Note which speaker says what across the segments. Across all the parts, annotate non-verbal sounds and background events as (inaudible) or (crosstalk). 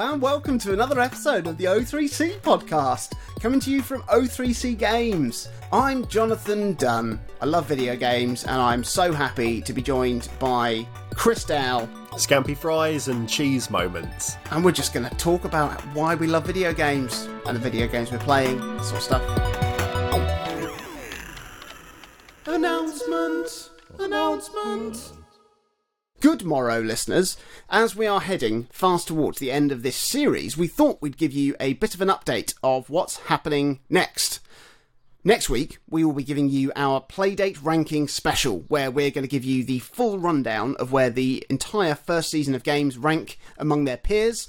Speaker 1: and welcome to another episode of the O3C podcast, coming to you from O3C Games. I'm Jonathan Dunn. I love video games, and I'm so happy to be joined by Chris Dow.
Speaker 2: Scampy fries and cheese moments.
Speaker 1: And we're just going to talk about why we love video games and the video games we're playing, that sort of stuff. Announcement! Announcement! Good morrow, listeners. As we are heading fast towards the end of this series, we thought we'd give you a bit of an update of what's happening next. Next week, we will be giving you our Playdate ranking special, where we're going to give you the full rundown of where the entire first season of games rank among their peers.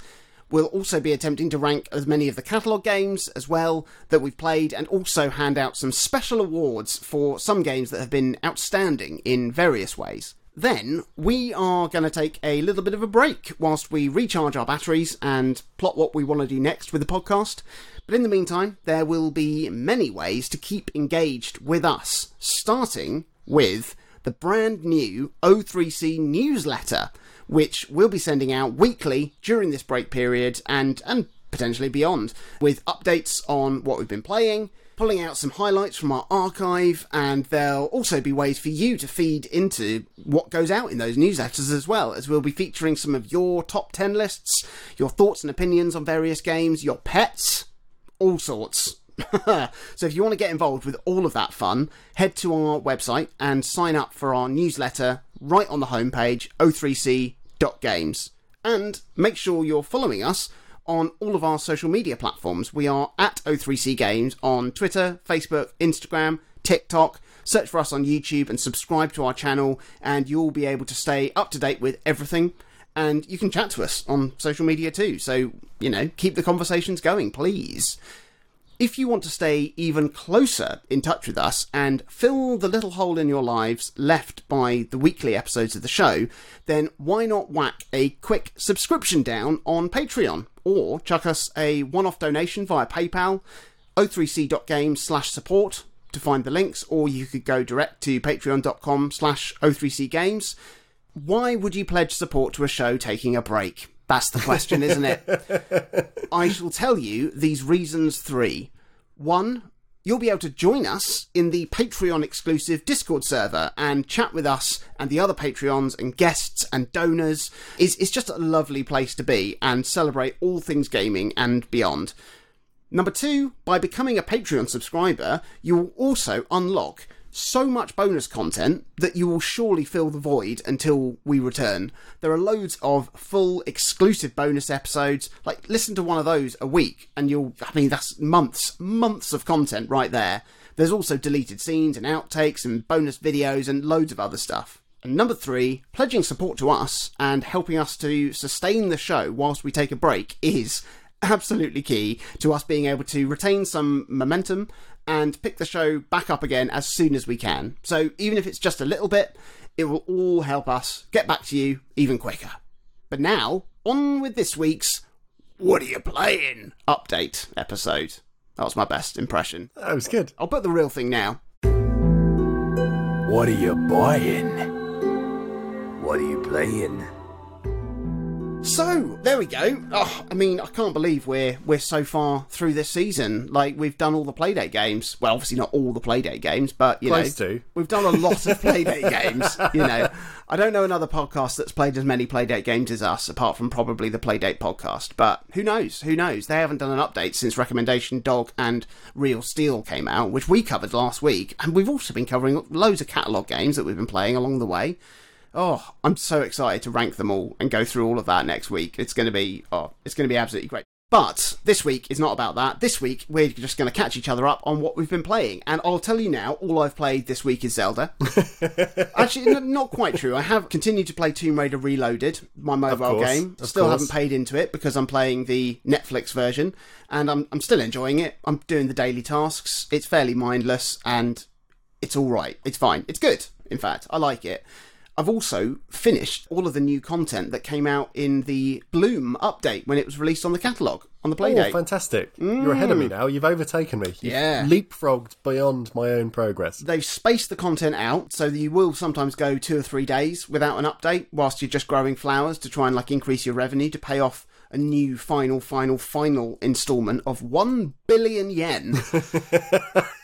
Speaker 1: We'll also be attempting to rank as many of the catalogue games as well that we've played, and also hand out some special awards for some games that have been outstanding in various ways. Then we are going to take a little bit of a break whilst we recharge our batteries and plot what we want to do next with the podcast. But in the meantime, there will be many ways to keep engaged with us, starting with the brand new O3C newsletter, which we'll be sending out weekly during this break period and, and potentially beyond, with updates on what we've been playing, pulling out some highlights from our archive, and there'll also be ways for you to feed into what goes out in those newsletters as well, as we'll be featuring some of your top 10 lists, your thoughts and opinions on various games, your pets, all sorts. (laughs) so if you want to get involved with all of that fun, head to our website and sign up for our newsletter right on the homepage, o3c.games. And make sure you're following us on all of our social media platforms. We are at O3C Games on Twitter, Facebook, Instagram, TikTok. Search for us on YouTube and subscribe to our channel, and you'll be able to stay up to date with everything. And you can chat to us on social media too. So, you know, keep the conversations going, please. If you want to stay even closer in touch with us and fill the little hole in your lives left by the weekly episodes of the show, then why not whack a quick subscription down on Patreon or chuck us a one off donation via PayPal, o3c.games slash support to find the links, or you could go direct to patreon.com slash o3cgames. Why would you pledge support to a show taking a break? That's the question, isn't it? (laughs) I shall tell you these reasons three. One, you'll be able to join us in the Patreon exclusive Discord server and chat with us and the other Patreons and guests and donors. It's, it's just a lovely place to be and celebrate all things gaming and beyond. Number two, by becoming a Patreon subscriber, you will also unlock so much bonus content that you will surely fill the void until we return. There are loads of full exclusive bonus episodes. Like, listen to one of those a week, and you'll, I mean, that's months, months of content right there. There's also deleted scenes and outtakes and bonus videos and loads of other stuff. And number three, pledging support to us and helping us to sustain the show whilst we take a break is (laughs) absolutely key to us being able to retain some momentum and pick the show back up again as soon as we can. So even if it's just a little bit, it will all help us get back to you even quicker. But now, on with this week's What Are You Playing update episode. That was my best impression.
Speaker 2: That was good.
Speaker 1: I'll put the real thing now.
Speaker 3: What are you buying? What are you playing?
Speaker 1: So there we go. Oh, I mean, I can't believe we're we're so far through this season. Like we've done all the Playdate games. Well, obviously not all the Playdate games, but you
Speaker 2: Close
Speaker 1: know,
Speaker 2: to.
Speaker 1: we've done a lot of (laughs) Playdate games. You know, I don't know another podcast that's played as many Playdate games as us, apart from probably the Playdate podcast. But who knows? Who knows? They haven't done an update since Recommendation Dog and Reel Steal came out, which we covered last week, and we've also been covering loads of catalog games that we've been playing along the way. Oh, I'm so excited to rank them all and go through all of that next week. It's going to be oh, it's going to be absolutely great. But this week is not about that. This week we're just going to catch each other up on what we've been playing, and I'll tell you now. All I've played this week is Zelda. (laughs) Actually, not quite true. I have continued to play Tomb Raider Reloaded, my mobile
Speaker 2: course,
Speaker 1: game. Still
Speaker 2: course.
Speaker 1: haven't paid into it because I'm playing the Netflix version, and I'm I'm still enjoying it. I'm doing the daily tasks. It's fairly mindless, and it's all right. It's fine. It's good. In fact, I like it. I've also finished all of the new content that came out in the Bloom update when it was released on the catalogue on the
Speaker 2: Oh,
Speaker 1: Playdate.
Speaker 2: fantastic. You're ahead of me mm. now. You've overtaken me. You've
Speaker 1: Yeah.
Speaker 2: leapfrogged beyond my own progress.
Speaker 1: They've spaced the content out so that you will sometimes go two or three days without an update whilst you're just growing flowers to try and like increase your revenue to pay off a new final, final, final installment of 1 billion yen. (laughs)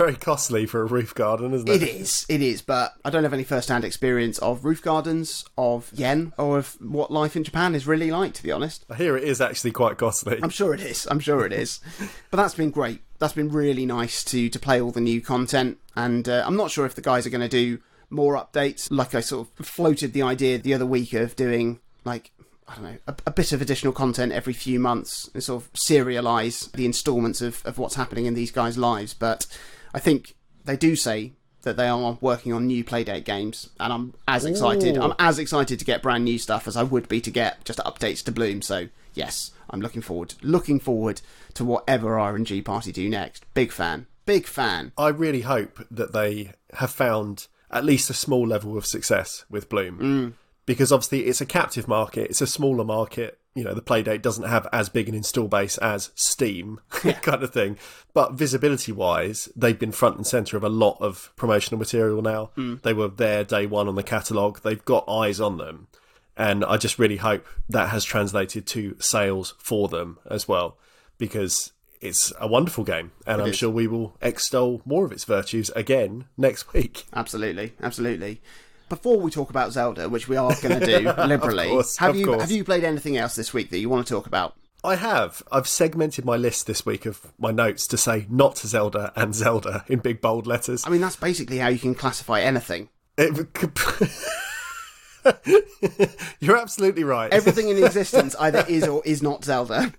Speaker 2: Very costly for a roof garden, isn't
Speaker 1: it
Speaker 2: it?
Speaker 1: is, it is, but I don't have any first hand experience of roof gardens, of yen, or of what life in Japan is really like, to be honest.
Speaker 2: I hear it is actually quite costly.
Speaker 1: I'm sure it is. I'm sure it is. (laughs) but that's been great. That's been really nice to to play all the new content, and uh, I'm not sure if the guys are going to do more updates. Like I sort of floated the idea the other week of doing like I don't know a, a bit of additional content every few months and sort of serialize the installments of of what's happening in these guys' lives. But I think they do say that they are working on new Playdate games, and I'm as excited.
Speaker 2: Ooh.
Speaker 1: I'm as excited to get brand new stuff as I would be to get just updates to Bloom. So yes, I'm looking forward, looking forward to whatever RNG Party do next. Big fan, big fan.
Speaker 2: I really hope that they have found at least a small level of success with Bloom. Mm. Because obviously it's a captive market, it's a smaller market. You know, the Playdate doesn't have as big an install base as Steam, (laughs) kind of thing. But visibility wise, they've been front and centre of a lot of promotional material now. Hmm. They were there day one on the catalogue, they've got eyes on them. And I just really hope that has translated to sales for them as well, because it's a wonderful game, and I'm
Speaker 1: is.
Speaker 2: sure we will extol more of its virtues again next week.
Speaker 1: Absolutely, absolutely. Before we talk about Zelda, which we are going to do (laughs) liberally,
Speaker 2: course,
Speaker 1: have you
Speaker 2: course.
Speaker 1: have you played anything else this week that you want to talk about?
Speaker 2: I have. I've segmented my list this week of my notes to say not Zelda and Zelda in big bold letters.
Speaker 1: I mean, that's basically how you can classify anything.
Speaker 2: It- (laughs) (laughs) (laughs) You're absolutely right.
Speaker 1: Everything in (laughs) existence either is or is not Zelda.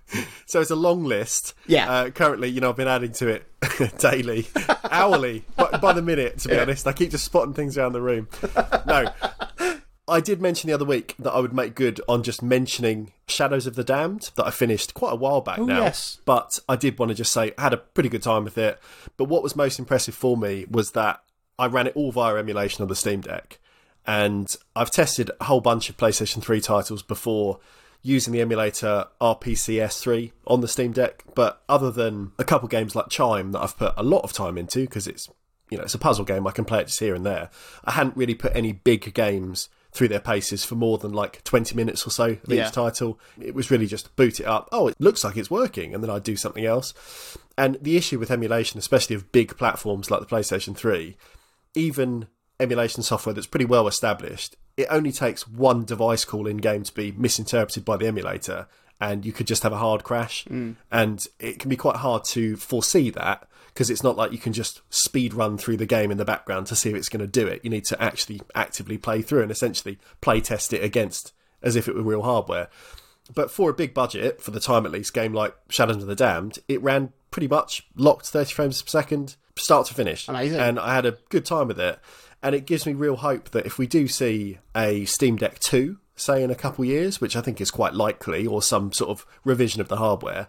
Speaker 2: So it's a long list.
Speaker 1: Yeah.
Speaker 2: Uh, currently, you know, I've been adding to it (laughs) daily, hourly, by, by the minute, to be honest. I keep just spotting things around the room. No. I did mention the other week that I would make good on just mentioning Shadows of the Damned that I finished quite a while back now.
Speaker 1: yes.
Speaker 2: But I did want to just say I had a pretty good time with it. But what was most impressive for me was that I ran it all via emulation on the Steam Deck. And I've tested a whole bunch of PlayStation 3 titles before using the emulator RPCS3 on the Steam Deck. But other than a couple games like Chime that I've put a lot of time into because it's you know it's a puzzle game, I can play it just here and there. I hadn't really put any big games through their paces for more than like 20 minutes or so of
Speaker 1: Yeah.
Speaker 2: each title. It was really just boot it up. Oh, it looks like it's working, and then I'd do something else. And the issue with emulation, especially of big platforms like the PlayStation 3, even emulation software that's pretty well established, it only takes one device call in game to be misinterpreted by the emulator, and you could just have a hard crash. Mm. And it can be quite hard to foresee that because it's not like you can just speed run through the game in the background to see if it's going to do it. You need to actually actively play through and essentially play test it against as if it were real hardware. But for a big budget, for the time at least, game like Shadows of the Damned, it ran pretty much locked 30 frames per second, start to finish.
Speaker 1: Amazing.
Speaker 2: And I had a good time with it. And it gives me real hope that if we do see a Steam Deck 2, say in a couple years, which I think is quite likely, or some sort of revision of the hardware,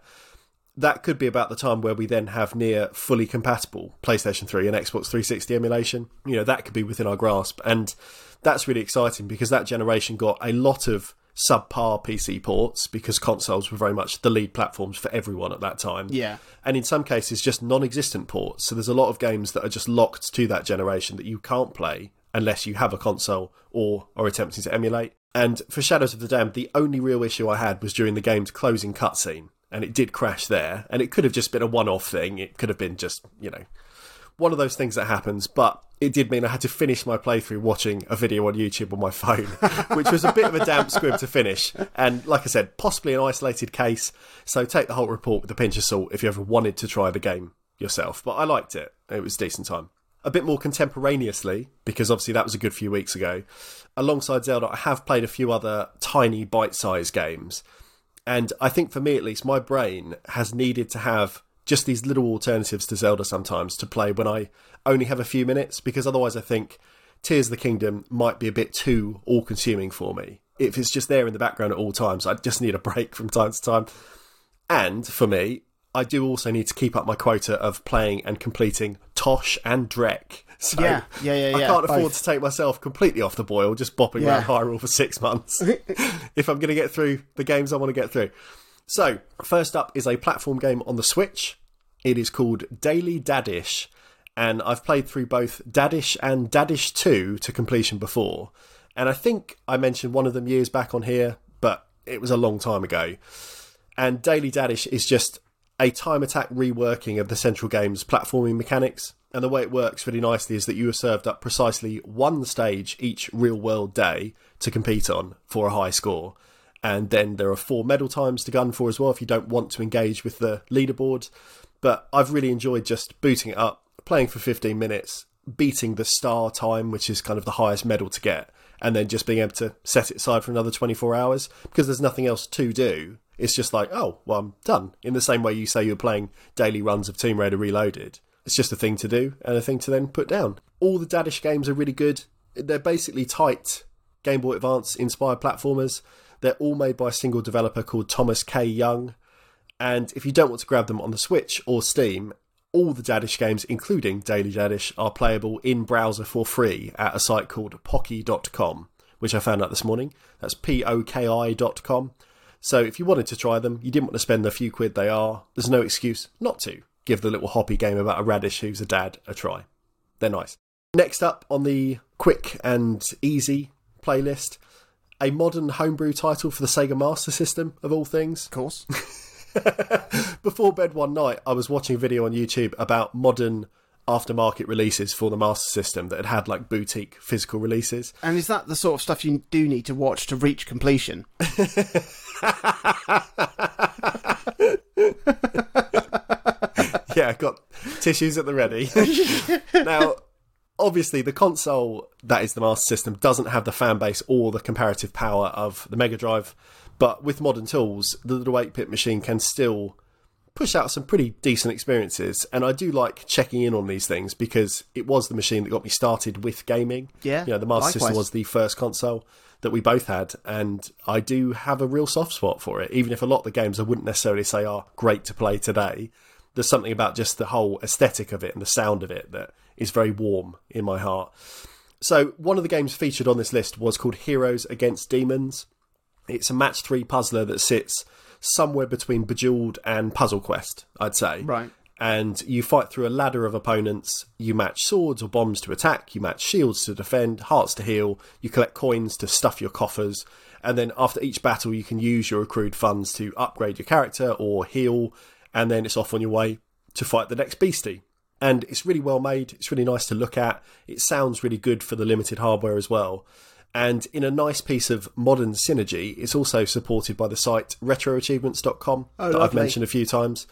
Speaker 2: that could be about the time where we then have near fully compatible PlayStation 3 and Xbox 360 emulation. You know, that could be within our grasp. And that's really exciting because that generation got a lot of subpar PC ports because consoles were very much the lead platforms for everyone at that time.
Speaker 1: Yeah.
Speaker 2: And in some cases, just non existent ports. So there's a lot of games that are just locked to that generation that you can't play unless you have a console or are attempting to emulate. And for Shadows of the Damned, the only real issue I had was during the game's closing cutscene. And it did crash there. And it could have just been a one off thing. It could have been just, you know, one of those things that happens, but it did mean I had to finish my playthrough watching a video on YouTube on my phone, (laughs) which was a bit of a damp squib to finish. And like I said, possibly an isolated case, so take the whole report with a pinch of salt if you ever wanted to try the game yourself. But I liked it, it was decent time. A bit more contemporaneously, because obviously that was a good few weeks ago, alongside Zelda, I have played a few other tiny bite sized games. And I think for me at least, my brain has needed to have just these little alternatives to Zelda sometimes to play when I only have a few minutes, because otherwise I think Tears of the Kingdom might be a bit too all consuming for me. If it's just there in the background at all times, I just need a (laughs) break from time to time. And for me, I do also need to keep up my quota of playing and completing Tosh and Drek. (laughs) So
Speaker 1: Yeah, yeah, yeah,
Speaker 2: I can't afford
Speaker 1: both.
Speaker 2: to take myself completely off the boil just bopping
Speaker 1: Yeah.
Speaker 2: around Hyrule for six months (laughs) if I'm going to get through the games I want to get through. So, first up is a platform game on the Switch. It is called Daily Dadish, and I've played through both Dadish and Dadish 2 to completion before. And I think I mentioned one of them years back on here, but it was a long time ago. And Daily Dadish is just a time attack reworking of the Central Games platforming mechanics. And the way it works really nicely is that you are served up precisely one stage each real world day to compete on for a high score. And then there are four medal times to gun for as well if you don't want to engage with the leaderboard. But I've really enjoyed just booting it up, playing for 15 minutes, beating the star time, which is kind of the highest medal to get, and then just being able to set it aside for another 24 hours because there's nothing else to do. It's just like, oh, well, I'm done. In the same way you say you're playing daily runs of Tomb Raider Reloaded. It's just a thing to do and a thing to then put down. All the Dadish games are really good. They're basically tight Game Boy Advance inspired platformers. They're all made by a single developer called Thomas K. Young. And if you don't want to grab them on the Switch or Steam, all the Dadish games, including Daily Dadish, are playable in browser for free at a site called poki.com, which I found out this morning. That's P O K I.com. So if you wanted to try them, you didn't want to spend the few quid they are, there's no excuse not to give the little hoppy game about a radish who's a dad a try. They're nice. Next up on the quick and easy playlist, a modern homebrew title for the Sega Master System, of all things.
Speaker 1: Of course. (laughs)
Speaker 2: Before bed one night, I was watching a video on YouTube about modern aftermarket releases for the Master System that had had like boutique physical releases.
Speaker 1: And is that the sort of stuff you do need to watch to reach completion? (laughs)
Speaker 2: yeah, I got tissues at the ready. (laughs) now, obviously, the console that is the Master System doesn't have the fan base or the comparative power of the Mega Drive, but with modern tools, the little 8 bit machine can still push out some pretty decent experiences. And I do like checking in on these things because it was the machine that got me started with gaming.
Speaker 1: Yeah,
Speaker 2: You know, the Master System was the first console that we both had, and I do have a real soft spot for it, even if a lot of the games I wouldn't necessarily say are great to play today. There's something about just the whole aesthetic of it and the sound of it that is very warm in my heart. So, one of the games featured on this list was called Heroes Against Demons. It's a match three puzzler that sits somewhere between Bejeweled and Puzzle Quest, I'd say.
Speaker 1: Right.
Speaker 2: And you fight through a ladder of opponents. You match swords or bombs to attack. You match shields to defend, hearts to heal. You collect coins to stuff your coffers. And then after each battle, you can use your accrued funds to upgrade your character or heal. And then it's off on your way to fight the next beastie. And it's really well made. It's really nice to look at. It sounds really good for the limited hardware as well. And in a nice piece of modern synergy, it's also supported by the site retroachievements.com oh, that I've mentioned a few times.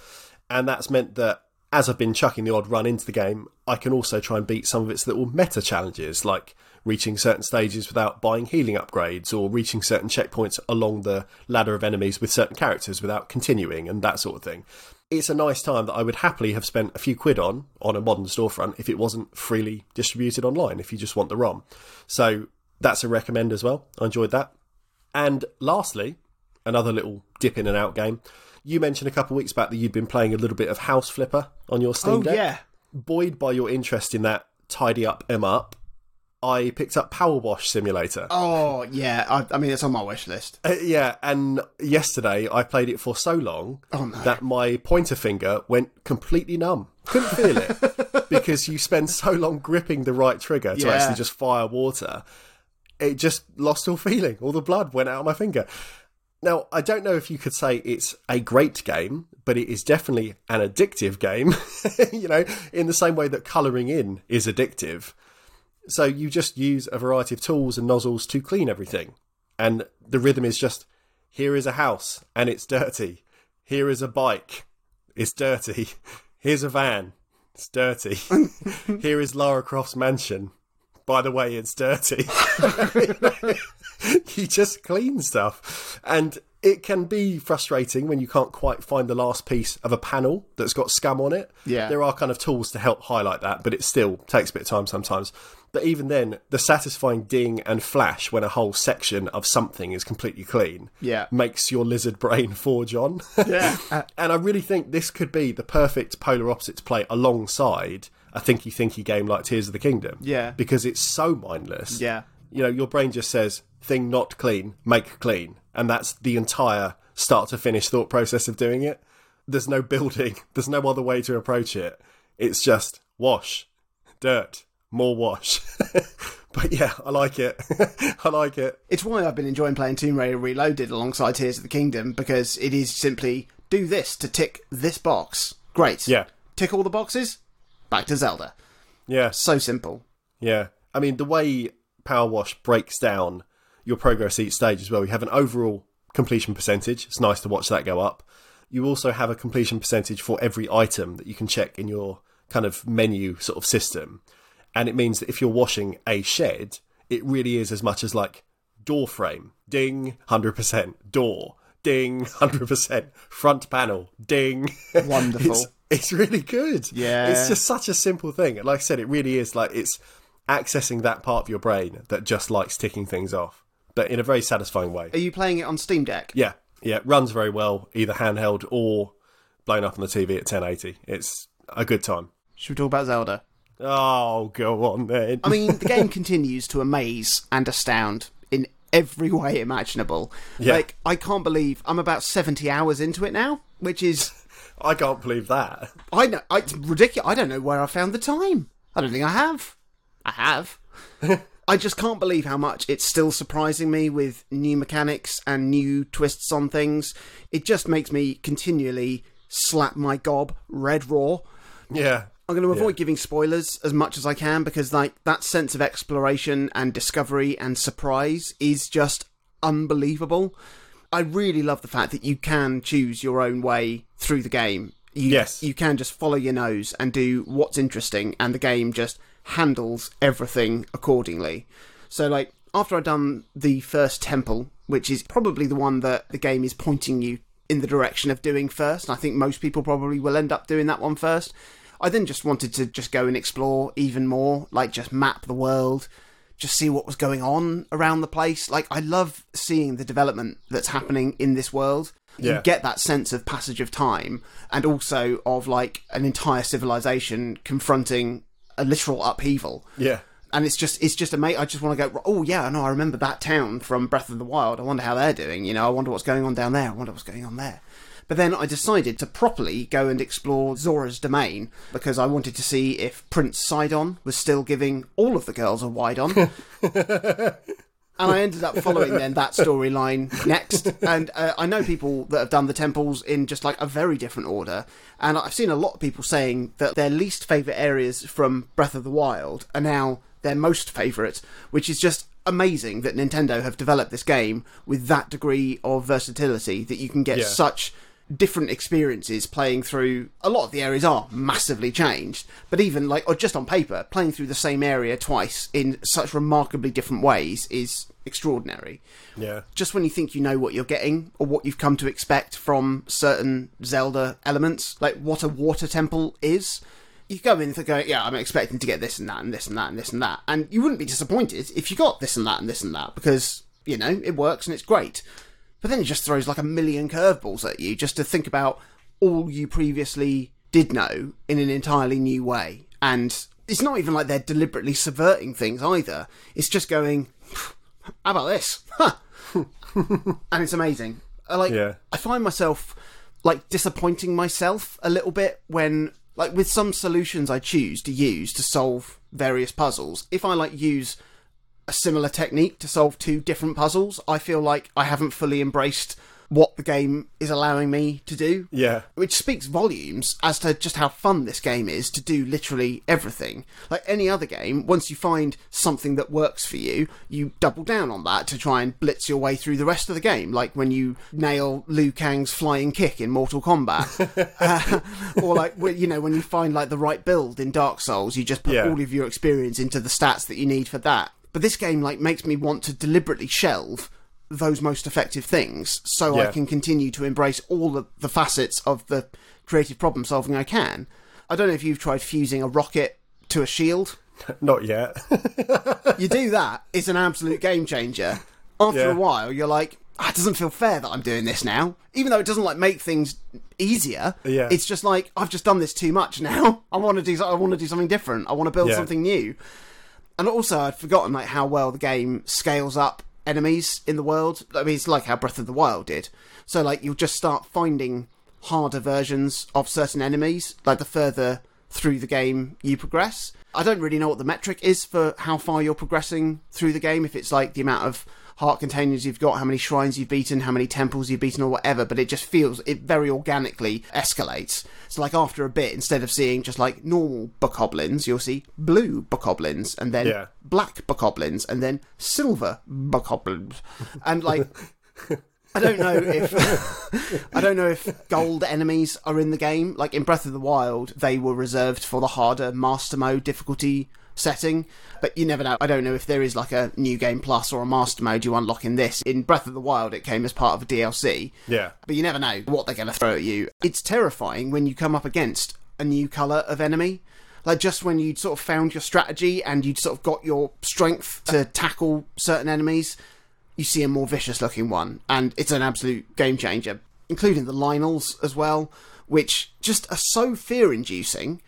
Speaker 2: And that's meant that as I've been chucking the odd run into the game, I can also try and beat some of its little meta challenges, like reaching certain stages without buying healing upgrades, or reaching certain checkpoints along the ladder of enemies with certain characters without continuing, and that sort of thing. It's a nice time that I would happily have spent a few quid on on a modern storefront if it wasn't freely distributed online, if you just want the ROM. So that's a recommend as well. I enjoyed that. And lastly, another little dip in and out game. You mentioned a couple of weeks back that you'd been playing a little bit of House Flipper on your Steam
Speaker 1: Oh,
Speaker 2: Deck.
Speaker 1: yeah.
Speaker 2: Buoyed by your interest in that tidy up em up, I picked up Power Wash Simulator.
Speaker 1: Oh, yeah. I, I mean, it's on my wish list.
Speaker 2: Uh, yeah, and yesterday I played it for so long
Speaker 1: Oh, no.
Speaker 2: that my pointer finger went completely numb. Couldn't feel it (laughs) because you spend so long gripping the right trigger to
Speaker 1: Yeah.
Speaker 2: actually just fire water. It just lost all feeling. All the blood went out of my finger. Now, I don't know if you could say it's a great game, but it is definitely an addictive game, (laughs) you know, in the same way that colouring in is addictive. So you just use a variety of tools and nozzles to clean everything. And the rhythm is just here is a house and it's dirty. Here is a bike. It's dirty. (laughs) Here's a van. It's dirty. (laughs) Here is Lara Croft's mansion. By the way, it's dirty. (laughs) you just clean stuff. And it can be frustrating when you can't quite find the last piece of a panel that's got scum on it.
Speaker 1: Yeah.
Speaker 2: There are kind of tools to help highlight that, but it still takes a bit of time sometimes. But even then, the satisfying ding and flash when a whole section of something is completely clean
Speaker 1: Yeah.
Speaker 2: makes your lizard brain (laughs) forge on.
Speaker 1: Yeah. (laughs)
Speaker 2: and I really think this could be the perfect polar opposite to play alongside a thinky thinky game like Tears of the Kingdom.
Speaker 1: Yeah.
Speaker 2: Because it's so mindless.
Speaker 1: Yeah.
Speaker 2: You know, your brain just says, thing not clean, make clean. And that's the entire start to finish thought process of doing it. There's no building, (laughs) there's no other way to approach it. It's just wash, dirt, more wash. (laughs) but yeah, I like it. (laughs) I like it.
Speaker 1: It's why I've been enjoying playing Tomb Raider Reloaded alongside Tears of the Kingdom because it is simply do this to tick this box. Great.
Speaker 2: Yeah.
Speaker 1: Tick all the boxes. Back to Zelda.
Speaker 2: Yeah.
Speaker 1: So simple.
Speaker 2: Yeah. I mean, the way Power Wash breaks down your progress each stage as well, you have an overall completion percentage. It's nice to watch that go up. You also have a completion percentage for every item that you can check in your kind of menu sort of system. And it means that if you're washing a shed, it really is as much as like door frame, ding, 100%, door, ding, (laughs) 100%, front panel, ding. (laughs)
Speaker 1: Wonderful.
Speaker 2: it's, it's really good.
Speaker 1: Yeah.
Speaker 2: It's just such a simple thing. And Like I said, it really is like it's accessing that part of your brain that just likes ticking things off, but in a very satisfying way.
Speaker 1: Are you playing it on Steam Deck?
Speaker 2: Yeah, yeah, it runs very well, either handheld or blown up on the TV at 1080. It's a good time.
Speaker 1: Should we talk about Zelda?
Speaker 2: Oh, go on then.
Speaker 1: I mean, the game (laughs) continues to amaze and astound in every (laughs) way imaginable.
Speaker 2: Yeah.
Speaker 1: Like, I can't believe I'm about 70 hours into it now, which is (laughs)
Speaker 2: I can't believe that.
Speaker 1: I know it's ridiculous. I don't know where I found the time. I don't think I have. I have. I just can't believe how much it's still surprising me with new mechanics and new twists on things. It just makes me continually slap my gob red raw.
Speaker 2: Yeah.
Speaker 1: I'm going to avoid giving spoilers as much as I can because like that sense of exploration and discovery and surprise is just unbelievable. I really love the fact that you can choose your own way through the game. You,
Speaker 2: Yes.
Speaker 1: You can just follow your nose and do what's interesting, and the game just handles everything accordingly. So, like, after I'd done the first temple, which is probably the one that the game is pointing you in the direction of doing first, and I think most people probably will end up doing that one first. I then just wanted to just go and explore even more, like just map the world, just see what was going on around the place. Like I love seeing the development that's happening in this world. You get that sense of passage of time and also of like an entire civilization confronting a literal upheaval.
Speaker 2: Yeah.
Speaker 1: And it's just it's just a mate. I just want to go. Oh yeah, no, I remember that town from Breath of the Wild. I wonder how they're doing. You know, I wonder what's going on down there. I wonder what's going on there. But then I decided to properly go and explore Zora's domain because I wanted to see if Prince Sidon was still giving all of the girls a wide on. (laughs) and I ended up following then that storyline next. And uh, I know people that have done the temples in just like a very different order. And I've seen a lot of people saying that their least favourite areas from Breath of the Wild are now their most favourite, which is just amazing that Nintendo have developed this game with that degree of versatility that you can get
Speaker 2: Yeah.
Speaker 1: such different experiences playing through a lot of the areas are massively changed but even like or just on paper playing through the same area twice in such remarkably different ways is extraordinary
Speaker 2: Yeah.
Speaker 1: just when you think you know what you're getting or what you've come to expect from certain Zelda elements, like what a water temple is, you go in and go, oh, yeah, I'm expecting to get this and that and this and that and this and that. And you wouldn't be disappointed if you got this and that and this and that because, you know, it works and it's great. But then it just throws like a million curveballs at you just to think about all you previously did know in an entirely new way. And it's not even like they're deliberately subverting things either. It's just going, how about this? (laughs) And it's amazing. Like
Speaker 2: Yeah.
Speaker 1: I find myself like disappointing myself a little bit when like with some solutions I choose to use to solve various puzzles. If I like use a similar technique to solve two different puzzles, I feel like I haven't fully embraced what the game is allowing me to do
Speaker 2: Yeah.
Speaker 1: which speaks volumes as to just how fun this game is to do literally everything. Like any other game, once you find something that works for you, you double down on that to try and blitz your way through the rest of the game. Like when you nail Liu Kang's flying kick in Mortal Kombat, Uh, (laughs) (laughs) or like you know when you find like the right build in Dark Souls, you just put
Speaker 2: Yeah.
Speaker 1: all of your experience into the stats that you need for that. But this game like makes me want to deliberately shelve those most effective things so I can continue to embrace all of the facets of the creative problem solving I can. I don't know if you've tried fusing a rocket to a shield. (laughs)
Speaker 2: Not yet. (laughs)
Speaker 1: You do that, it's an absolute game changer. After
Speaker 2: Yeah.
Speaker 1: a while, you're like, ah, it doesn't feel fair that I'm doing this now. Even though it doesn't like make things easier,
Speaker 2: Yeah.
Speaker 1: it's just like I've just done this too much now. (laughs) I want to do. I want to do something different. I want to build
Speaker 2: Yeah.
Speaker 1: something new. And also, I'd forgotten like how well the game scales up enemies in the world. I mean, it's like how Breath of the Wild did. So, like, you'll just start finding harder versions of certain enemies, like the further through the game you progress. I don't really know what the metric is for how far you're progressing through the game. If it's like the amount of heart containers you've got, how many shrines you've beaten, how many temples you've beaten, or whatever, but it just feels, it very organically escalates. So, like, after a bit, instead of seeing just like normal bokoblins, you'll see blue bokoblins, and then
Speaker 2: Yeah.
Speaker 1: black bokoblins, and then silver bokoblins. And, like, I don't know if (laughs) I don't know if gold enemies are in the game. Like in Breath of the Wild, they were reserved for the harder Master Mode difficulty setting, but you never know. I don't know if there is like a new game plus or a Master Mode you unlock in this. In Breath of the Wild, it came as part of a DLC,
Speaker 2: Yeah.
Speaker 1: but you never know what they're going to throw at you. It's terrifying when you come up against a new color of enemy. Like just when you'd sort of found your strategy and you'd sort of got your strength to tackle certain enemies, you see a more vicious looking one, and it's an absolute game changer, including the Lynels as well, which just are so fear inducing.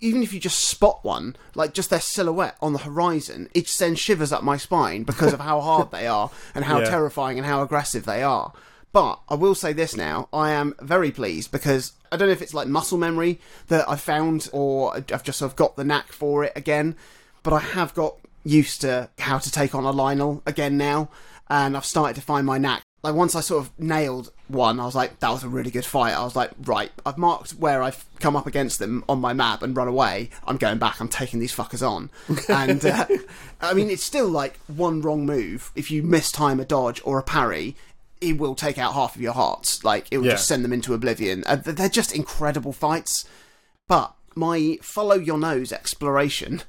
Speaker 1: Even if you just spot one, like just their silhouette on the horizon, it sends shivers up my spine because of how hard they are and how (laughs)
Speaker 2: Yeah.
Speaker 1: terrifying and how aggressive they are. But I will say this now, I am very pleased because I don't know if it's like muscle memory that I found or I've just sort of got the knack for it again, but I have got used to how to take on a Lynel again now, and I've started to find my knack. Like once I sort of nailed one, I was like, that was a really good fight. I was like, right, I've marked where I've come up against them on my map and run away. I'm going back. I'm taking these fuckers on. (laughs) And uh, I mean, it's still like one wrong move. If you miss time a dodge or a parry, it will take out half of your hearts. Like it will
Speaker 2: Yeah.
Speaker 1: just send them into oblivion. Uh, they're just incredible fights. But my follow your nose exploration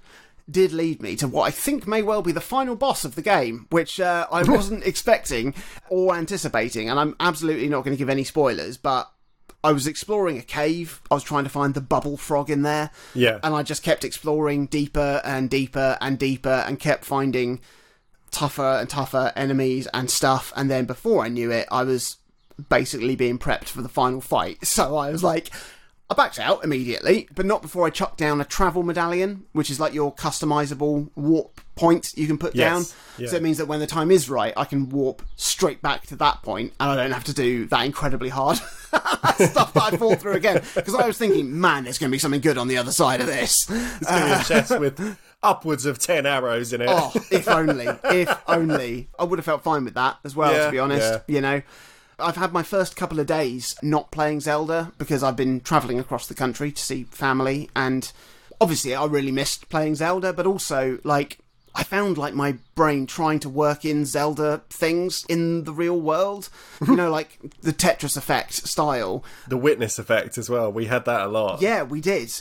Speaker 1: did lead me to what I think may well be the final boss of the game, which uh, I (laughs) wasn't expecting or anticipating, and I'm absolutely not going to give any spoilers, but I was exploring a cave. I was trying to find the bubble frog in there.
Speaker 2: Yeah.
Speaker 1: And I just kept exploring deeper and deeper and deeper and kept finding tougher and tougher enemies and stuff. And then before I knew it, I was basically being prepped for the final fight. (laughs) So I was like, I backed out immediately, but not before I chucked down a travel medallion, which is like your customizable warp point you can put
Speaker 2: Yes,
Speaker 1: down.
Speaker 2: yeah.
Speaker 1: So it means that when the time is right, I can warp straight back to that point, and I don't have to do that incredibly hard (laughs) stuff that I fall through again. Because I was thinking, man, there's going to be something good on the other side of this.
Speaker 2: It's going to be a chest with upwards of 10 arrows in it.
Speaker 1: Oh, if only, if only. I would have felt fine with that as well,
Speaker 2: Yeah,
Speaker 1: to be honest.
Speaker 2: yeah.
Speaker 1: You know, I've had my first couple of days not playing Zelda because I've been travelling across the country to see family, and obviously I really missed playing Zelda, but also, like, I found like my brain trying to work in Zelda things in the real world, (laughs) you know, like the Tetris effect style.
Speaker 2: The witness effect as well. We had that a lot.
Speaker 1: Yeah, we did.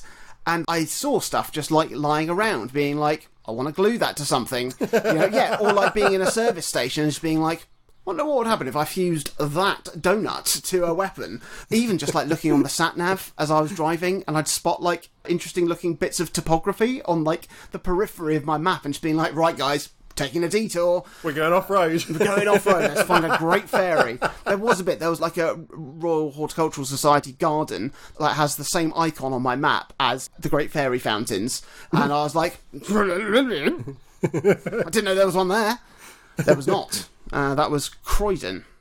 Speaker 1: And I saw stuff just like lying around, being like, I want to glue that to something. You know, yeah, or like being in a service station and just being like, wonder what would happen if I fused that donut to a weapon. Even just like looking on the sat nav as I was driving, and I'd spot like interesting looking bits of topography on like the periphery of my map, and just being like, right, guys. Taking a detour,
Speaker 2: We're going off road.
Speaker 1: we're going off road. Let's find a great fairy. There was a bit. There was like a Royal Horticultural Society garden that has the same icon on my map as the Great Fairy Fountains, and I was like, (laughs) I didn't know there was one there. There was not. Uh, that was Croydon. (laughs)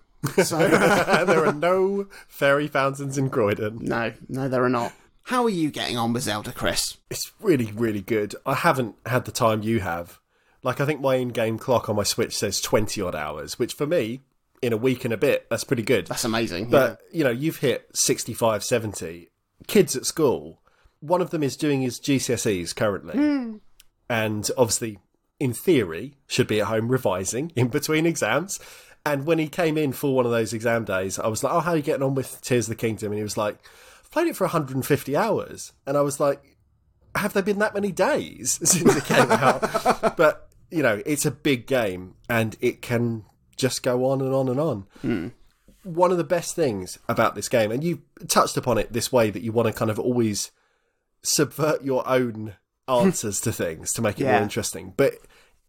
Speaker 1: So
Speaker 2: there are no fairy fountains in Croydon.
Speaker 1: no, no, there are not. How are you getting on with Zelda, Chris?
Speaker 2: It's really, really good. I haven't had the time you have. Like, I think my in game clock on my Switch says 20 odd hours, which for me, in a week and a bit, that's pretty good.
Speaker 1: That's amazing.
Speaker 2: But, you know, you've hit 65, 70. Kids at school, one of them is doing his GCSEs currently. And obviously, in theory, should be at home revising in between exams. And when he came in for one of those exam days, I was like, Oh, how are you getting on with Tears of the Kingdom? And he was like, I've played it for 150 hours. And I was like, Have there been that many days (laughs) since it came out? (laughs) but, you know, it's a big game and it can just go on and on and on hmm. one of the best things about this game, and you touched upon it this way that you want to kind of always subvert your own answers to things to make it
Speaker 1: Yeah.
Speaker 2: more interesting. But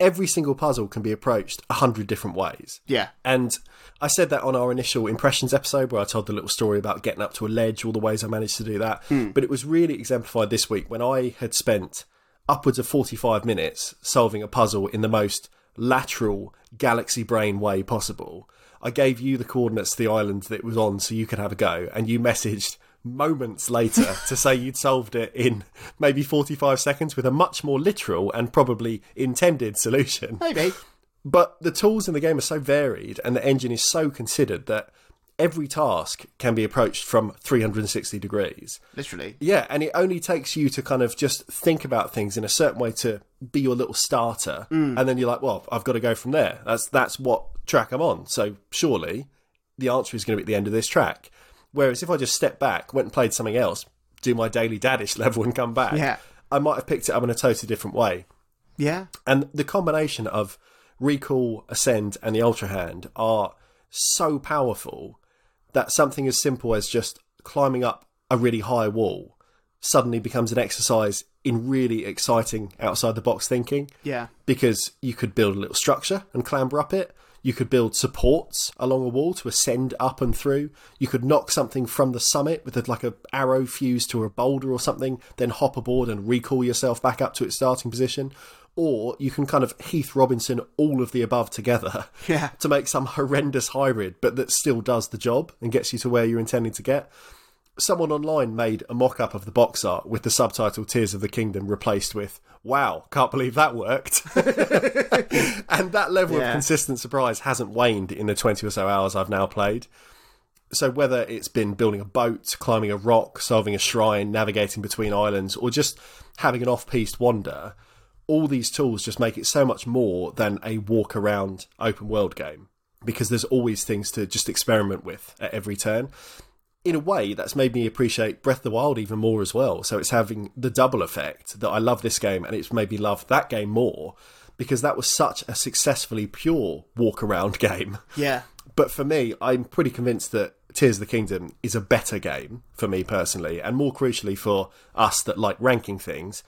Speaker 2: every single puzzle can be approached a hundred different ways.
Speaker 1: yeah,
Speaker 2: And I said that on our initial impressions episode where I told the little story about getting up to a ledge, all the ways I managed to do that. Hmm. But it was really exemplified this week when I had spent upwards of 45 minutes solving a puzzle in the most lateral galaxy brain way possible. I gave you the coordinates to the island that it was on so you could have a go, and you messaged moments later to say you'd solved it in maybe 45 seconds with a much more literal and probably intended solution.
Speaker 1: Maybe.
Speaker 2: But the tools in the game are so varied and the engine is so considered that every task can be approached from 360 degrees.
Speaker 1: Literally.
Speaker 2: Yeah, and it only takes you to kind of just think about things in a certain way to be your little starter, mm. and then you're like, well, I've got to go from there. That's that's what track I'm on. So surely the answer is going to be at the end of this track. Whereas if I just step back, went and played something else, do my daily Dadish (laughs) level, and come back,
Speaker 1: Yeah.
Speaker 2: I might have picked it up in a totally different way.
Speaker 1: Yeah.
Speaker 2: And the combination of Recall, Ascend, and the Ultra Hand are so powerful that something as simple as just climbing up a really high wall suddenly becomes an exercise in really exciting outside the box thinking
Speaker 1: Yeah.
Speaker 2: because you could build a little structure and clamber up it. You could build supports along a wall to ascend up and through. You could knock something from the summit with a, like a arrow fused to a boulder or something, then hop aboard and recall yourself back up to its starting position. Or you can kind of Heath Robinson all of the above together (laughs)
Speaker 1: Yeah.
Speaker 2: to make some horrendous hybrid, but that still does the job and gets you to where you're intending to get someone online made a mock up of the box art with the subtitle Tears of the Kingdom replaced with Wow, can't believe that worked. (laughs) and that level
Speaker 1: Yeah.
Speaker 2: of consistent surprise hasn't waned in the 20 or so hours I've now played. So whether it's been building a boat, climbing a rock, solving a shrine, navigating between islands, or just having an off-piste wander, all these tools just make it so much more than a walk around open world game because there's always things to just experiment with at every turn in a way, that's made me appreciate Breath of the Wild even more as well. So it's having the double effect that I love this game and it's made me love that game more because that was such a successfully pure walk around (laughs) game.
Speaker 1: Yeah.
Speaker 2: But for me, I'm pretty convinced that Tears of the Kingdom is a better game for me personally, and more crucially for us that like ranking things.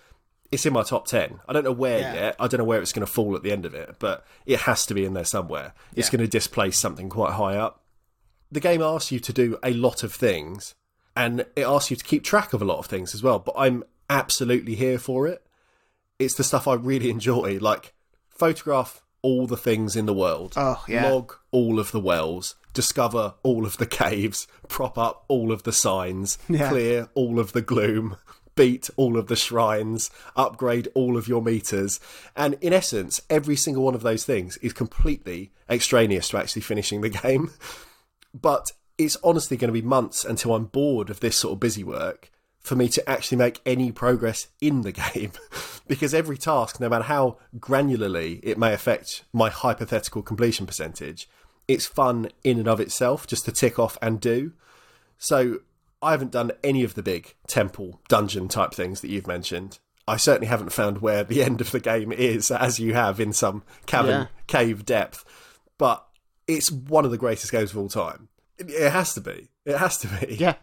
Speaker 2: It's in my top 10. I don't know where
Speaker 1: Yeah.
Speaker 2: yet. I don't know where it's going to fall at the end of it, but it has to be in there somewhere. It's going to displace something quite high up the game asks you to do a lot of things and it asks you to keep track of a lot of things as well but i'm absolutely here for it it's the stuff i really (laughs) enjoy like photograph all the things in the world
Speaker 1: Oh, yeah.
Speaker 2: log all of the wells discover all of the caves prop up all of the signs (laughs)
Speaker 1: Yeah.
Speaker 2: clear all of the gloom beat all of the shrines upgrade all of your meters and in essence every single one of those things is completely extraneous to actually finishing the (laughs) game but it's honestly going to be months until I'm bored of this sort of busy work for me to actually make any progress in the (laughs) game. because every task, no matter how granularly it may affect my hypothetical completion percentage, it's fun in and of itself just to tick off and do. So I haven't done any of the big temple dungeon type things that you've mentioned. I certainly haven't found where the (laughs) end of the game is, as you have in some cavern
Speaker 1: Yeah.
Speaker 2: cave depth. But it's one of the greatest games of all time. It, it has to be. It has to be.
Speaker 1: Yeah,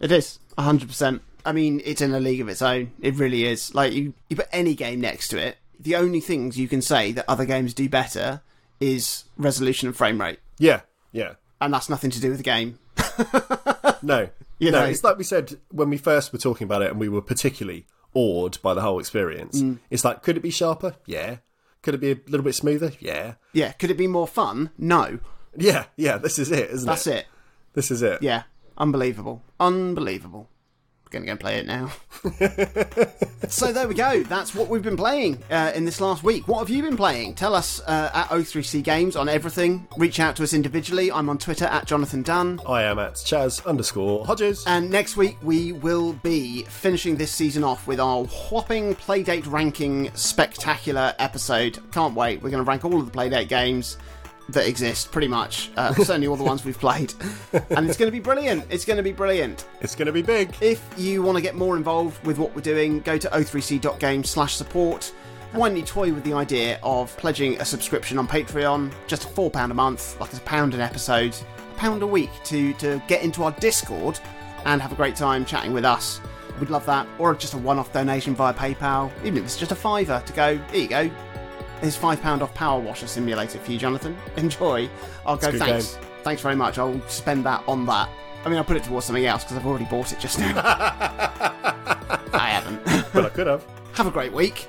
Speaker 1: it is hundred percent. I mean, it's in a league of its own. It really is. Like you, you put any game next to it. The only things you can say that other games do better is resolution and frame rate,
Speaker 2: Yeah. Yeah.
Speaker 1: and that's nothing to do with the game. (laughs)
Speaker 2: No. (laughs)
Speaker 1: You
Speaker 2: no,
Speaker 1: know-
Speaker 2: it's like we said when we first were talking about it and we were particularly awed by the whole experience.
Speaker 1: Mm.
Speaker 2: It's like, could it be sharper? Yeah. Could it be a little bit smoother? Yeah.
Speaker 1: Yeah, could it be more fun? No,
Speaker 2: Yeah. Yeah. This is it, isn't
Speaker 1: that's
Speaker 2: it?
Speaker 1: That's it.
Speaker 2: This is it.
Speaker 1: Yeah, unbelievable, unbelievable. Gonna go and play it now. (laughs) (laughs) so there we go. That's what we've been playing uh, in this last week. What have you been playing? Tell us uh, at O3C Games on everything. Reach out to us individually. I'm on Twitter at Jonathan Dunn.
Speaker 2: I am at Chas underscore Hodges.
Speaker 1: And next week we will be finishing this season off with our whopping Playdate ranking spectacular episode. Can't wait. We're going to rank all of the Playdate games that exist, pretty much. Uh, (laughs) certainly all the ones we've played. And it's going to be brilliant. It's going to be brilliant.
Speaker 2: It's going to be big.
Speaker 1: If you want to get more involved with what we're doing, go to o3c.game slash support. Why don't you toy with the idea of pledging a subscription on Patreon, just £4 a month, like a pound an episode, a pound a week to, to get into our Discord and have a great time chatting with us. We'd love that. Or just a one off donation via PayPal, even if it's just a fiver to go, here you go. Here's £5 off Power Washer Simulator for you, Jonathan. (laughs) Enjoy. I'll go, thanks.
Speaker 2: game.
Speaker 1: Thanks very much. I'll spend that on that. I mean, I'll put it towards something else because I've already bought it just now. (laughs) I haven't.
Speaker 2: But I could have. (laughs)
Speaker 1: Have a great week.